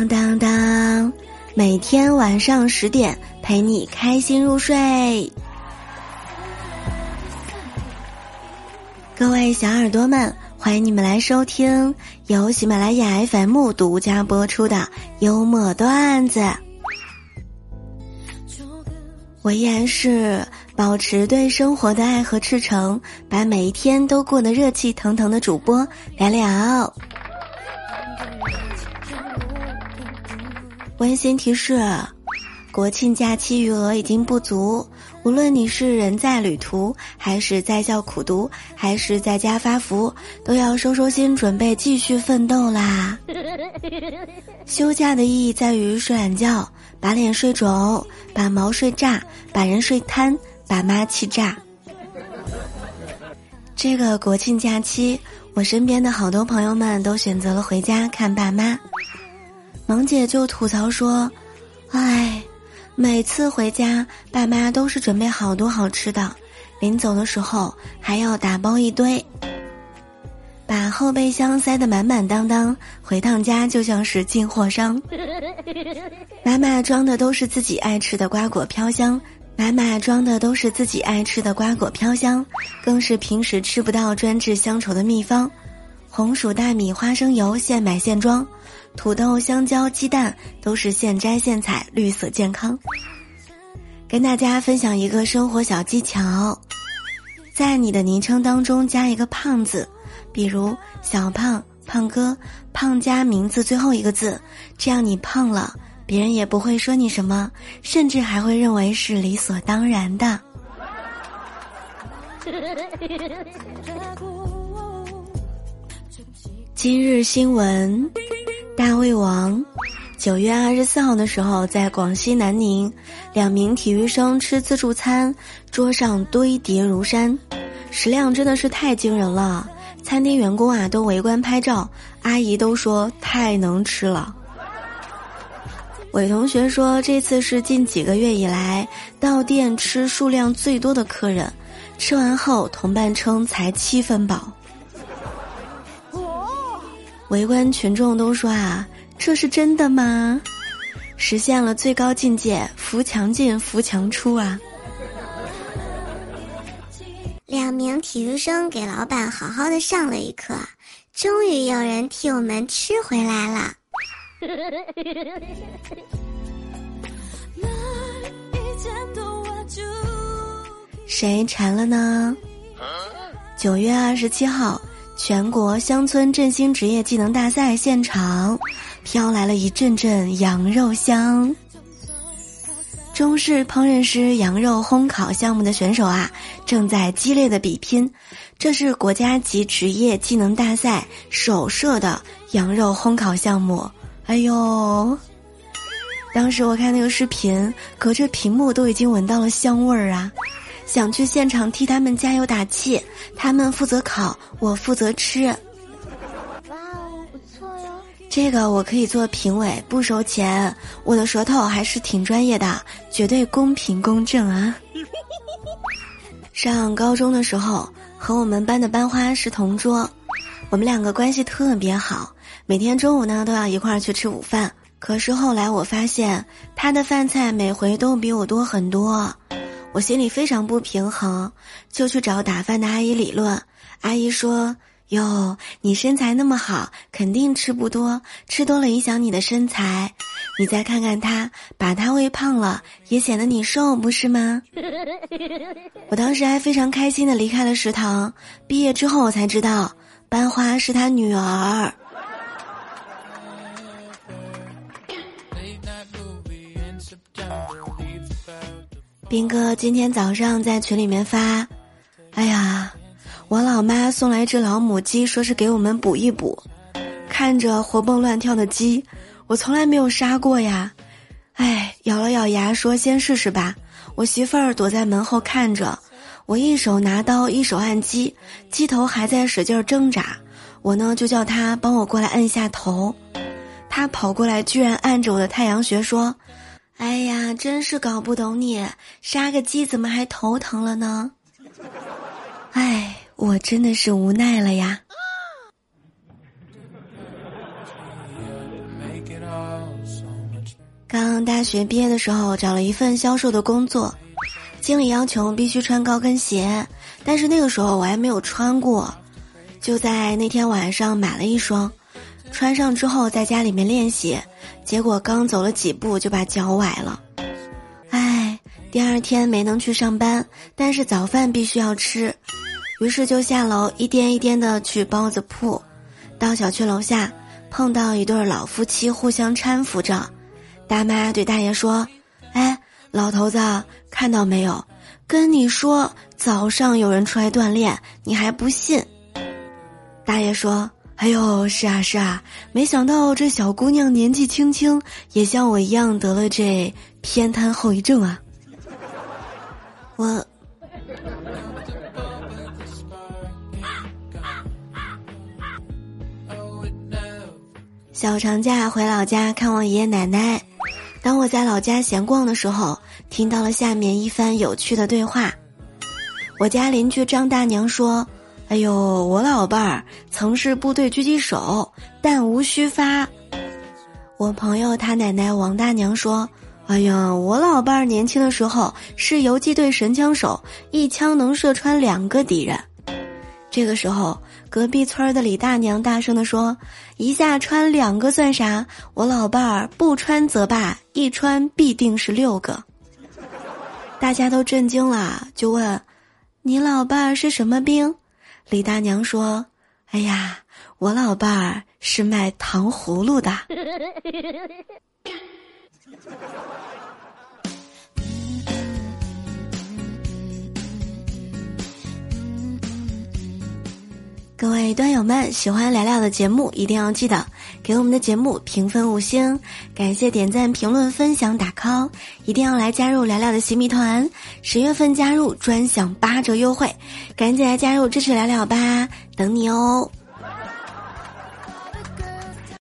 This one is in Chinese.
当当当，每天晚上十点陪你开心入睡。各位小耳朵们，欢迎你们来收听由喜马拉雅 FM 独家播出的幽默段子。我依然是保持对生活的爱和赤诚，把每一天都过得热气腾腾的主播聊聊。温馨提示：国庆假期余额已经不足，无论你是人在旅途，还是在校苦读，还是在家发福，都要收收心，准备继续奋斗啦！休假的意义在于睡懒觉，把脸睡肿，把毛睡炸，把人睡瘫，把妈气炸。这个国庆假期，我身边的好多朋友们都选择了回家看爸妈。萌姐就吐槽说：“哎，每次回家，爸妈都是准备好多好吃的，临走的时候还要打包一堆，把后备箱塞得满满当当，回趟家就像是进货商。妈妈装的都是自己爱吃的瓜果飘香，妈妈装的都是自己爱吃的瓜果飘香，更是平时吃不到专治乡愁的秘方。红薯、大米、花生油，现买现装。”土豆、香蕉、鸡蛋都是现摘现采，绿色健康。跟大家分享一个生活小技巧，在你的昵称当中加一个“胖”字，比如小胖、胖哥、胖加名字最后一个字，这样你胖了，别人也不会说你什么，甚至还会认为是理所当然的。今日新闻。大胃王，九月二十四号的时候，在广西南宁，两名体育生吃自助餐，桌上堆叠如山，食量真的是太惊人了。餐厅员工啊都围观拍照，阿姨都说太能吃了。伟同学说，这次是近几个月以来到店吃数量最多的客人，吃完后同伴称才七分饱。围观群众都说啊，这是真的吗？实现了最高境界，扶墙进，扶墙出啊！两名体育生给老板好好的上了一课，终于有人替我们吃回来了。谁馋了呢？九月二十七号。全国乡村振兴职业技能大赛现场，飘来了一阵阵羊肉香。中式烹饪师羊肉烘烤项目的选手啊，正在激烈的比拼。这是国家级职业技能大赛首设的羊肉烘烤项目。哎呦，当时我看那个视频，隔着屏幕都已经闻到了香味儿啊。想去现场替他们加油打气，他们负责烤，我负责吃。哇哦，不错哟！这个我可以做评委，不收钱。我的舌头还是挺专业的，绝对公平公正啊！上高中的时候，和我们班的班花是同桌，我们两个关系特别好，每天中午呢都要一块儿去吃午饭。可是后来我发现，他的饭菜每回都比我多很多。我心里非常不平衡，就去找打饭的阿姨理论。阿姨说：“哟，你身材那么好，肯定吃不多，吃多了影响你的身材。你再看看他，把他喂胖了，也显得你瘦，不是吗？”我当时还非常开心的离开了食堂。毕业之后，我才知道班花是他女儿。斌哥今天早上在群里面发：“哎呀，我老妈送来一只老母鸡，说是给我们补一补。看着活蹦乱跳的鸡，我从来没有杀过呀。哎，咬了咬牙说先试试吧。我媳妇儿躲在门后看着，我一手拿刀，一手按鸡，鸡头还在使劲挣扎。我呢就叫他帮我过来按一下头，他跑过来居然按着我的太阳穴说。”哎呀，真是搞不懂你，杀个鸡怎么还头疼了呢？哎，我真的是无奈了呀。刚大学毕业的时候找了一份销售的工作，经理要求必须穿高跟鞋，但是那个时候我还没有穿过，就在那天晚上买了一双，穿上之后在家里面练习，结果刚走了几步就把脚崴了，唉，第二天没能去上班，但是早饭必须要吃，于是就下楼一颠一颠的去包子铺，到小区楼下碰到一对老夫妻互相搀扶着。大妈对大爷说：“哎，老头子，看到没有？跟你说早上有人出来锻炼，你还不信。”大爷说：“哎呦，是啊是啊，没想到这小姑娘年纪轻轻，也像我一样得了这偏瘫后遗症啊。”我。小长假回老家看望爷爷奶奶。当我在老家闲逛的时候，听到了下面一番有趣的对话。我家邻居张大娘说：“哎呦，我老伴儿曾是部队狙击手，弹无虚发。”我朋友他奶奶王大娘说：“哎呀，我老伴儿年轻的时候是游击队神枪手，一枪能射穿两个敌人。”这个时候，隔壁村的李大娘大声地说：“一下穿两个算啥？我老伴儿不穿则罢，一穿必定是六个。”大家都震惊了，就问：“你老伴儿是什么兵？”李大娘说：“哎呀，我老伴儿是卖糖葫芦的。”各位端友们，喜欢聊聊的节目，一定要记得给我们的节目评分五星，感谢点赞、评论、分享、打 call，一定要来加入聊聊的新米团，十月份加入专享八折优惠，赶紧来加入支持聊聊吧，等你哦。